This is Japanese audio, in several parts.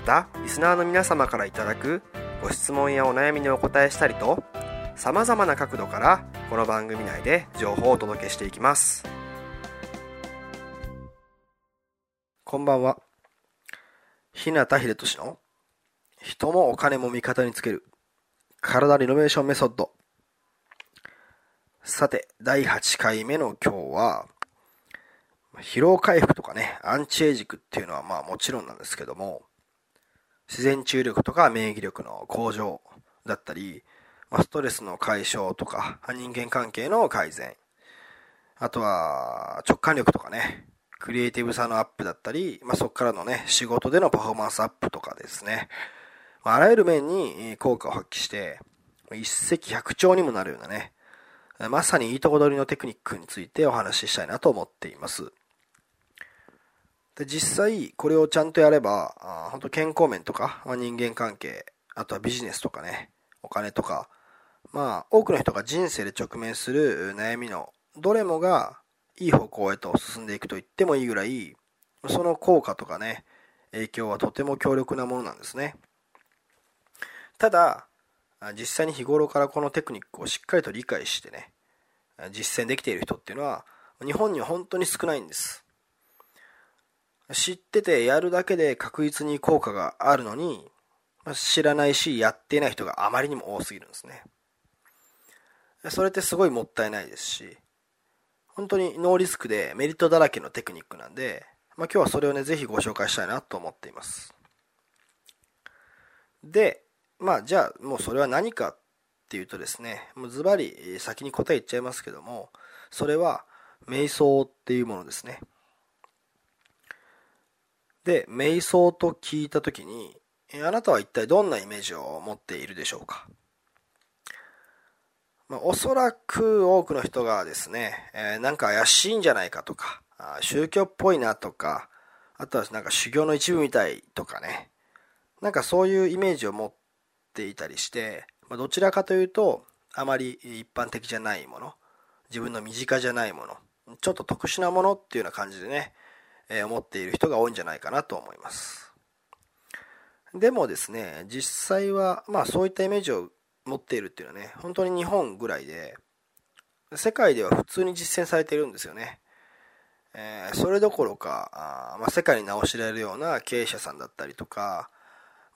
またリスナーの皆様からいただくご質問やお悩みにお答えしたりとさまざまな角度からこの番組内で情報をお届けしていきます。こんばんは。日向秀俊の人もお金も味方につける体リノベーションメソッド。さて第8回目の今日は疲労回復とかねアンチエイジングっていうのはまあもちろんなんですけども自然治癒力とか免疫力の向上だったり、ま、ストレスの解消とか人間関係の改善。あとは直感力とかね。クリエイティブさのアップだったり、まあ、そこからのね仕事でのパフォーマンスアップとかですね。まあらゆる面に効果を発揮して、一石百鳥にもなるようなね、まさにいいとこ取りのテクニックについてお話ししたいなと思っています。で実際、これをちゃんとやればあ、本当健康面とか、まあ、人間関係、あとはビジネスとかね、お金とか、まあ、多くの人が人生で直面する悩みのどれもがいい方向へと進んでいくと言ってもいいぐらい、その効果とかね、影響はとても強力なものなんですね。ただ、実際に日頃からこのテクニックをしっかりと理解してね、実践できている人っていうのは、日本には本当に少ないんです。知っててやるだけで確実に効果があるのに、知らないし、やっていない人があまりにも多すぎるんですね。それってすごいもったいないですし、本当にノーリスクでメリットだらけのテクニックなんで、まあ、今日はそれをね、ぜひご紹介したいなと思っています。で、まあじゃあもうそれは何かっていうとですねもうズバリ先に答え言っちゃいますけどもそれは瞑想っていうものですねで瞑想と聞いた時にあなたは一体どんなイメージを持っているでしょうか？まあ、おそらく多くの人がですね、えー、なんか怪しいんじゃないかとか、宗教っぽいなとか、あとはなんか修行の一部みたいとかね、なんかそういうイメージを持っていたりして、まあ、どちらかというとあまり一般的じゃないもの自分の身近じゃないものちょっと特殊なものっていうような感じでね、え、思っている人が多いんじゃないかなと思います。でもですね実際はまあそういったイメージを持っているっていうのはね本当に日本ぐらいで世界では普通に実践されているんですよね。えー、それどころかあ、まあ、世界に名を知られるような経営者さんだったりとか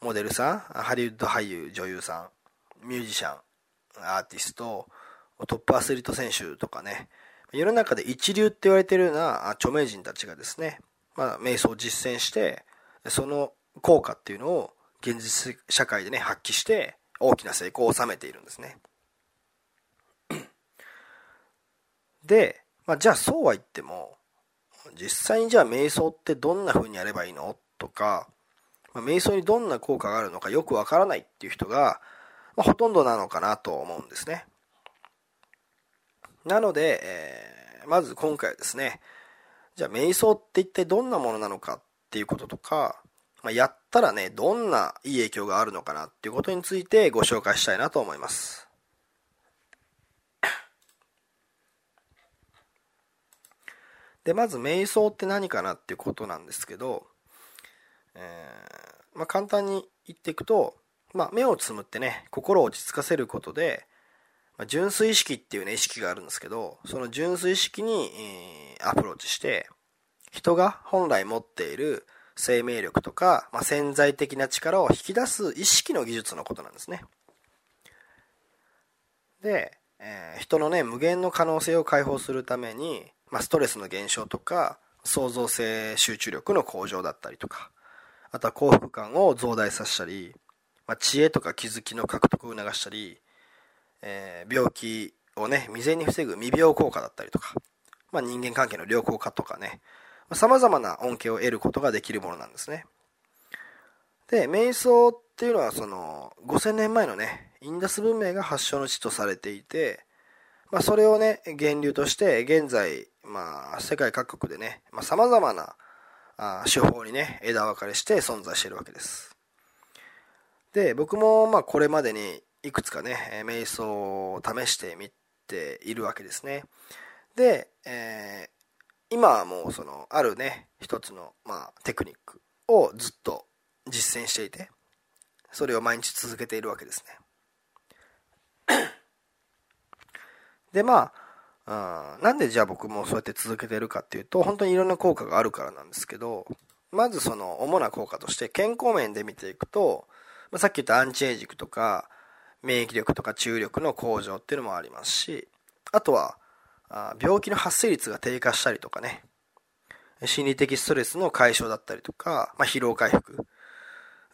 モデルさん、ハリウッド俳優、女優さん、ミュージシャン、アーティスト、トップアスリート選手とかね、世の中で一流って言われてるような著名人たちがですね、まあ、瞑想を実践して、その効果っていうのを現実社会でね、発揮して、大きな成功を収めているんですね。で、まあ、じゃあそうは言っても、実際にじゃあ瞑想ってどんな風にやればいいのとか、まあ、瞑想にどんな効果があるのかよくわからないっていう人が、まあ、ほとんどなのかなと思うんですね。なので、えー、まず今回はですね、じゃあ瞑想って一体どんなものなのかっていうこととか、まあ、やったらね、どんないい影響があるのかなっていうことについてご紹介したいなと思います。で、まず瞑想って何かなっていうことなんですけど、えー、まあ、簡単に言っていくと、まあ、目をつむってね心を落ち着かせることで、まあ、純粋意識っていうね意識があるんですけどその純粋意識に、えー、アプローチして人が本来持っている生命力とか、まあ、潜在的な力を引き出す意識の技術のことなんですね。で、えー、人のね、無限の可能性を解放するために、まあ、ストレスの減少とか、創造性集中力の向上だったりとか、あとは幸福感を増大させたり、まあ、知恵とか気づきの獲得を促したり、えー、病気をね、未然に防ぐ未病効果だったりとか、まあ、人間関係の良好化とかねま、様々な恩恵を得ることができるものなんですね。で、瞑想っていうのはその5000年前のね、インダス文明が発祥の地とされていて、まあ、それをね、源流として現在、まあ、世界各国でね、まあ、様々なあ手法にね、枝分かれして存在しているわけです。で、僕もまあこれまでにいくつかね、瞑想を試してみているわけですね。で、えー、今はもうその、あるね、一つの、まあ、テクニックをずっと実践していて、それを毎日続けているわけですね。で、まあ、なんでじゃあ僕もそうやって続けてるかっていうと、本当にいろんな効果があるからなんですけど、まずその主な効果として健康面で見ていくと、まあ、さっき言ったアンチエイジングとか免疫力とか注力の向上っていうのもありますし、あとは病気の発生率が低下したりとかね、心理的ストレスの解消だったりとか、まあ、疲労回復、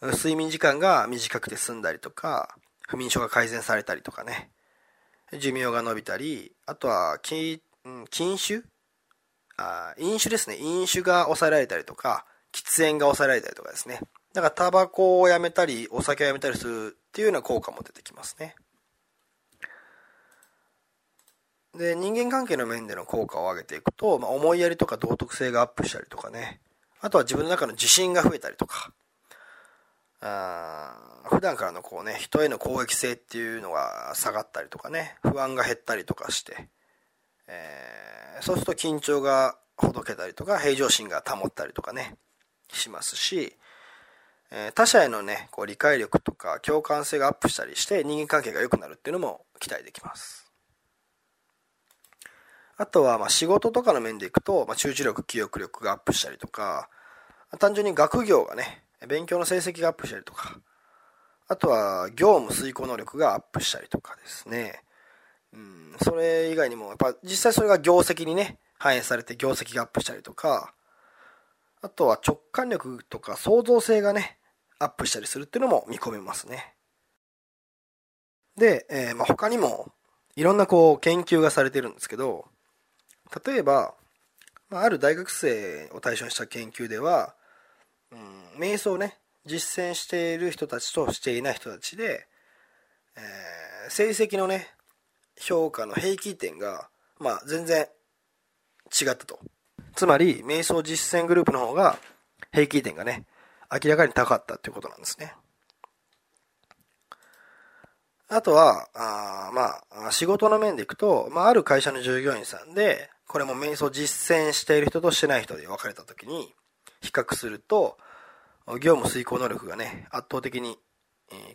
睡眠時間が短くて済んだりとか、不眠症が改善されたりとかね、寿命が伸びたり、あとは禁、禁酒？あ飲酒ですね。飲酒が抑えられたりとか、喫煙が抑えられたりとかですね。だからタバコをやめたり、お酒をやめたりするっていうような効果も出てきますね。で、人間関係の面での効果を上げていくと、まあ、思いやりとか道徳性がアップしたりとかね。あとは自分の中の自信が増えたりとか。あ普段からのこうね、人への攻撃性っていうのが下がったりとかね、不安が減ったりとかして、えー、そうすると緊張がほどけたりとか、平常心が保ったりとかね、しますし、え、他者へのね、こう理解力とか共感性がアップしたりして人間関係が良くなるっていうのも期待できます。あとはま仕事とかの面でいくと、ま、集中力、記憶力がアップしたりとか、単純に学業がね、勉強の成績がアップしたりとか、あとは業務遂行能力がアップしたりとかですね。うん、それ以外にも、やっぱ実際それが業績にね、反映されて業績がアップしたりとか、あとは直感力とか創造性がね、アップしたりするっていうのも見込めますね。で、えー、まあ、他にもいろんなこう研究がされてるんですけど、例えば、まあ、ある大学生を対象にした研究では、うん、瞑想をね、実践している人たちとしていない人たちで、えー、成績のね、評価の平均点が、まあ、全然違ったと。つまり、瞑想実践グループの方が平均点がね、明らかに高かったっていうことなんですね。あとは、あまあ、仕事の面でいくと、まあ、ある会社の従業員さんで、これも瞑想実践している人としてない人で分かれた時に比較すると業務遂行能力がね圧倒的に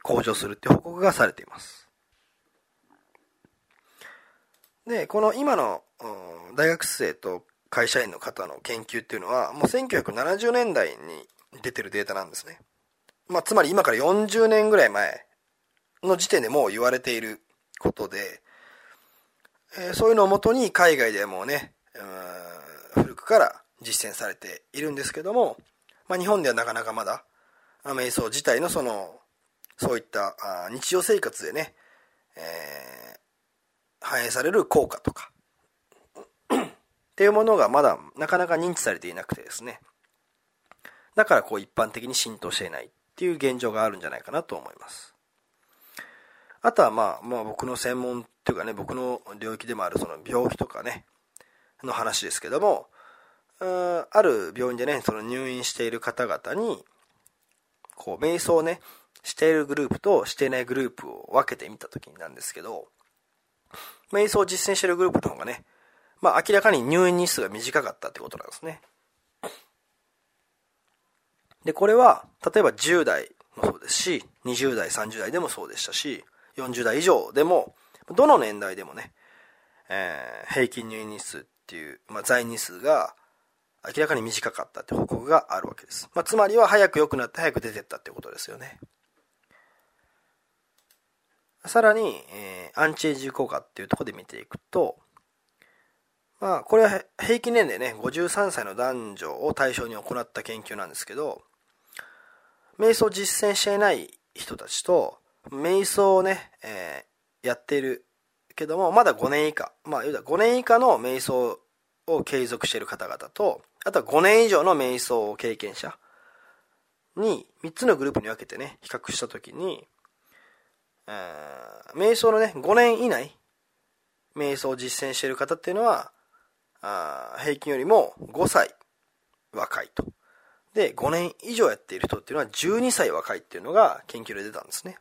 向上するって報告がされていますでこの今の大学生と会社員の方の研究っていうのはもう1970年代に出てるデータなんですね、まあ、つまり今から40年ぐらい前の時点でもう言われていることでえそういうのをもとに海外でもね、古くから実践されているんですけども、まあ、日本ではなかなかまだ、瞑想自体のその、そういったあ日常生活でね、えー、反映される効果とか、っていうものがまだなかなか認知されていなくてですね。だからこう一般的に浸透していないっていう現状があるんじゃないかなと思います。あとはまあ、まあ僕の専門っていうかね、僕の領域でもあるその病気とかね、の話ですけども、ある病院でね、その入院している方々に、こう、瞑想をね、しているグループとしていないグループを分けてみた時なんですけど、瞑想を実践しているグループの方がね、まあ明らかに入院日数が短かったってことなんですね。で、これは、例えば10代もそうですし、20代、30代でもそうでしたし、40代以上でも、どの年代でもね、えー、平均入院日数っていう、まあ、在日数が明らかに短かったって報告があるわけです。まあ、つまりは早く良くなって早く出てったってことですよね。さらに、えー、アンチエイジ効果っていうとこで見ていくと、まあ、これは平均年齢ね、53歳の男女を対象に行った研究なんですけど、瞑想を実践していない人たちと、瞑想をね、えー、やっているけども、まだ5年以下、まあ、5年以下の瞑想を継続している方々と、あとは5年以上の瞑想を経験者に3つのグループに分けてね、比較したときに、え、瞑想のね、5年以内、瞑想を実践している方っていうのは、あ平均よりも5歳若いと。で、5年以上やっている人っていうのは12歳若いっていうのが研究で出たんですね。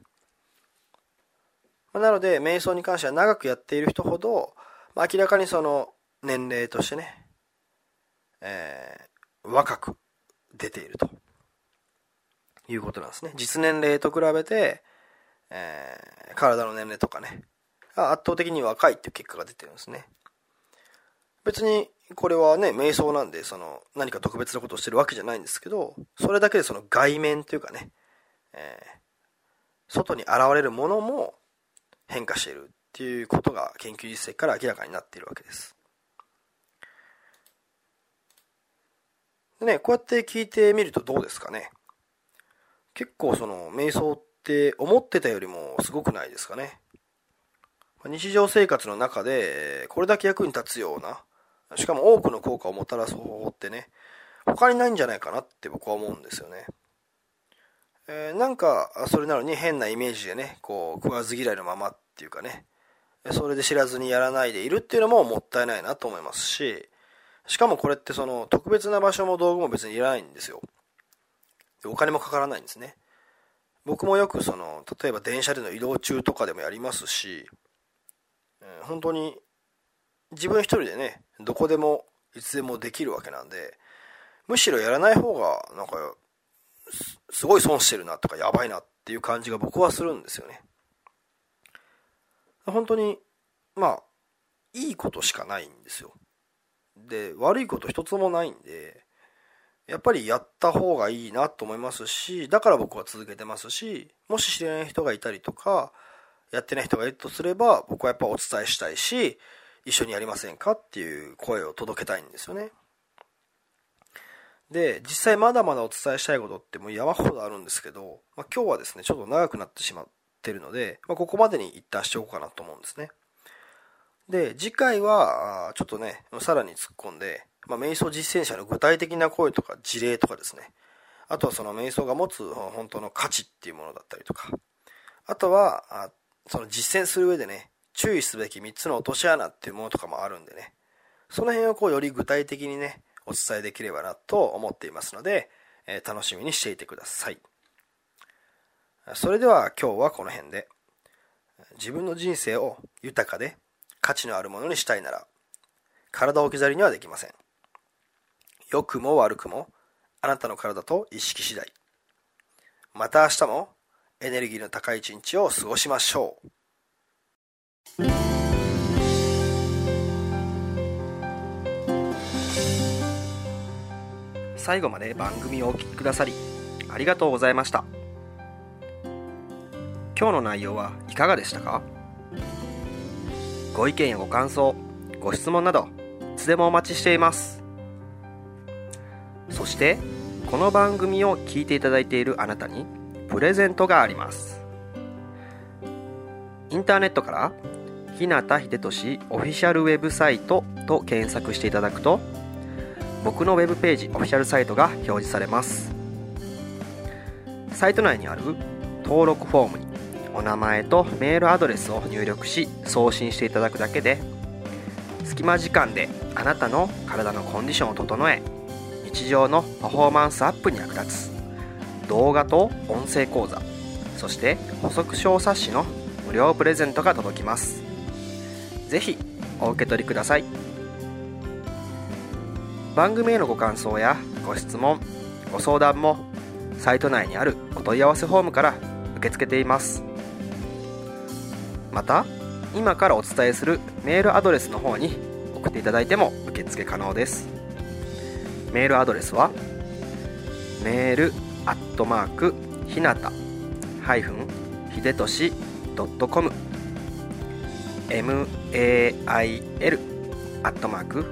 なので、瞑想に関しては長くやっている人ほど、ま、明らかにその年齢としてね、えー、若く出ているということなんですね。実年齢と比べて、えー、体の年齢とかね、圧倒的に若いっていう結果が出てるんですね。別にこれはね、瞑想なんで、その何か特別なことをしてるわけじゃないんですけど、それだけでその外面というかね、えー、外に現れるものも変化しているっていうことが研究実績から明らかになっているわけです。でね、こうやって聞いてみるとどうですかね。結構その瞑想って思ってたよりもすごくないですかね。日常生活の中でこれだけ役に立つようなしかも多くの効果をもたらす方法ってね、他にないんじゃないかなって僕は思うんですよね。えー、なんか、それなのに変なイメージでね、こう、食わず嫌いのままっていうかね、それで知らずにやらないでいるっていうのももったいないなと思いますし、しかもこれってその特別な場所も道具も別にいらないんですよ。お金もかからないんですね。僕もよくその、例えば電車での移動中とかでもやりますし、本当に自分一人でね、どこでもいつでもできるわけなんで、むしろやらない方が、なんか、すごい損してるなとか、やばいなっていう感じが僕はするんですよね。本当に、まあ、いいことしかないんですよ。で、悪いこと一つもないんで、やっぱりやった方がいいなと思いますし、だから僕は続けてますし、もし知らない人がいたりとか、やってない人がいるとすれば、僕はやっぱお伝えしたいし、一緒にやりませんかっていう声を届けたいんですよね。で、実際まだまだお伝えしたいことってもう山ほどあるんですけど、まあ、今日はですね、ちょっと長くなってしまってるので、まあ、ここまでに一旦しておこうかなと思うんですね。で、次回は、ちょっとね、さらに突っ込んで、まあ、瞑想実践者の具体的な声とか事例とかですね、あとはその瞑想が持つ本当の価値っていうものだったりとか、あとは、その実践する上でね、注意すべき3つの落とし穴っていうものとかもあるんでね、その辺をこうより具体的にね、お伝えできればなと思っていますので、えー、楽しみにしていてください。それでは今日はこの辺で、自分の人生を豊かで価値のあるものにしたいなら、体を置き去りにはできません。良くも悪くも、あなたの体と意識次第。また明日もエネルギーの高い一日を過ごしましょう。最後まで番組をお聴きくださりありがとうございました。今日の内容はいかがでしたか？ご意見やご感想ご質問などいつでもお待ちしています。そしてこの番組を聞いていただいているあなたにプレゼントがあります。インターネットから日向秀俊オフィシャルウェブサイトと検索していただくと僕のウェブページオフィシャルサイトが表示されます。サイト内にある登録フォームにお名前とメールアドレスを入力し送信していただくだけで隙間時間であなたの体のコンディションを整え日常のパフォーマンスアップに役立つ。動画と音声講座そして補足小冊子の無料プレゼントが届きます。ぜひお受け取りください。番組へのご感想やご質問ご相談もサイト内にあるお問い合わせフォームから受け付けています。また今からお伝えするメールアドレスの方に送っていただいても受付可能です。メールアドレスはメールアットマークひなたハイフンひでとしドッ ail アットマーク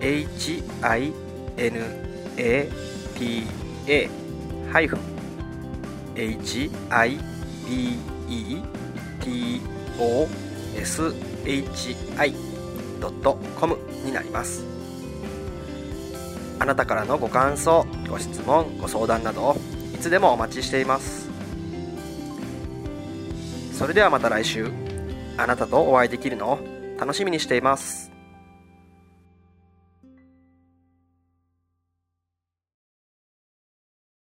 hinata ハイフン hibetoshi.com になります。あなたからのご感想ご質問ご相談などいつでもお待ちしています。それではまた来週。あなたとお会いできるのを楽しみにしています。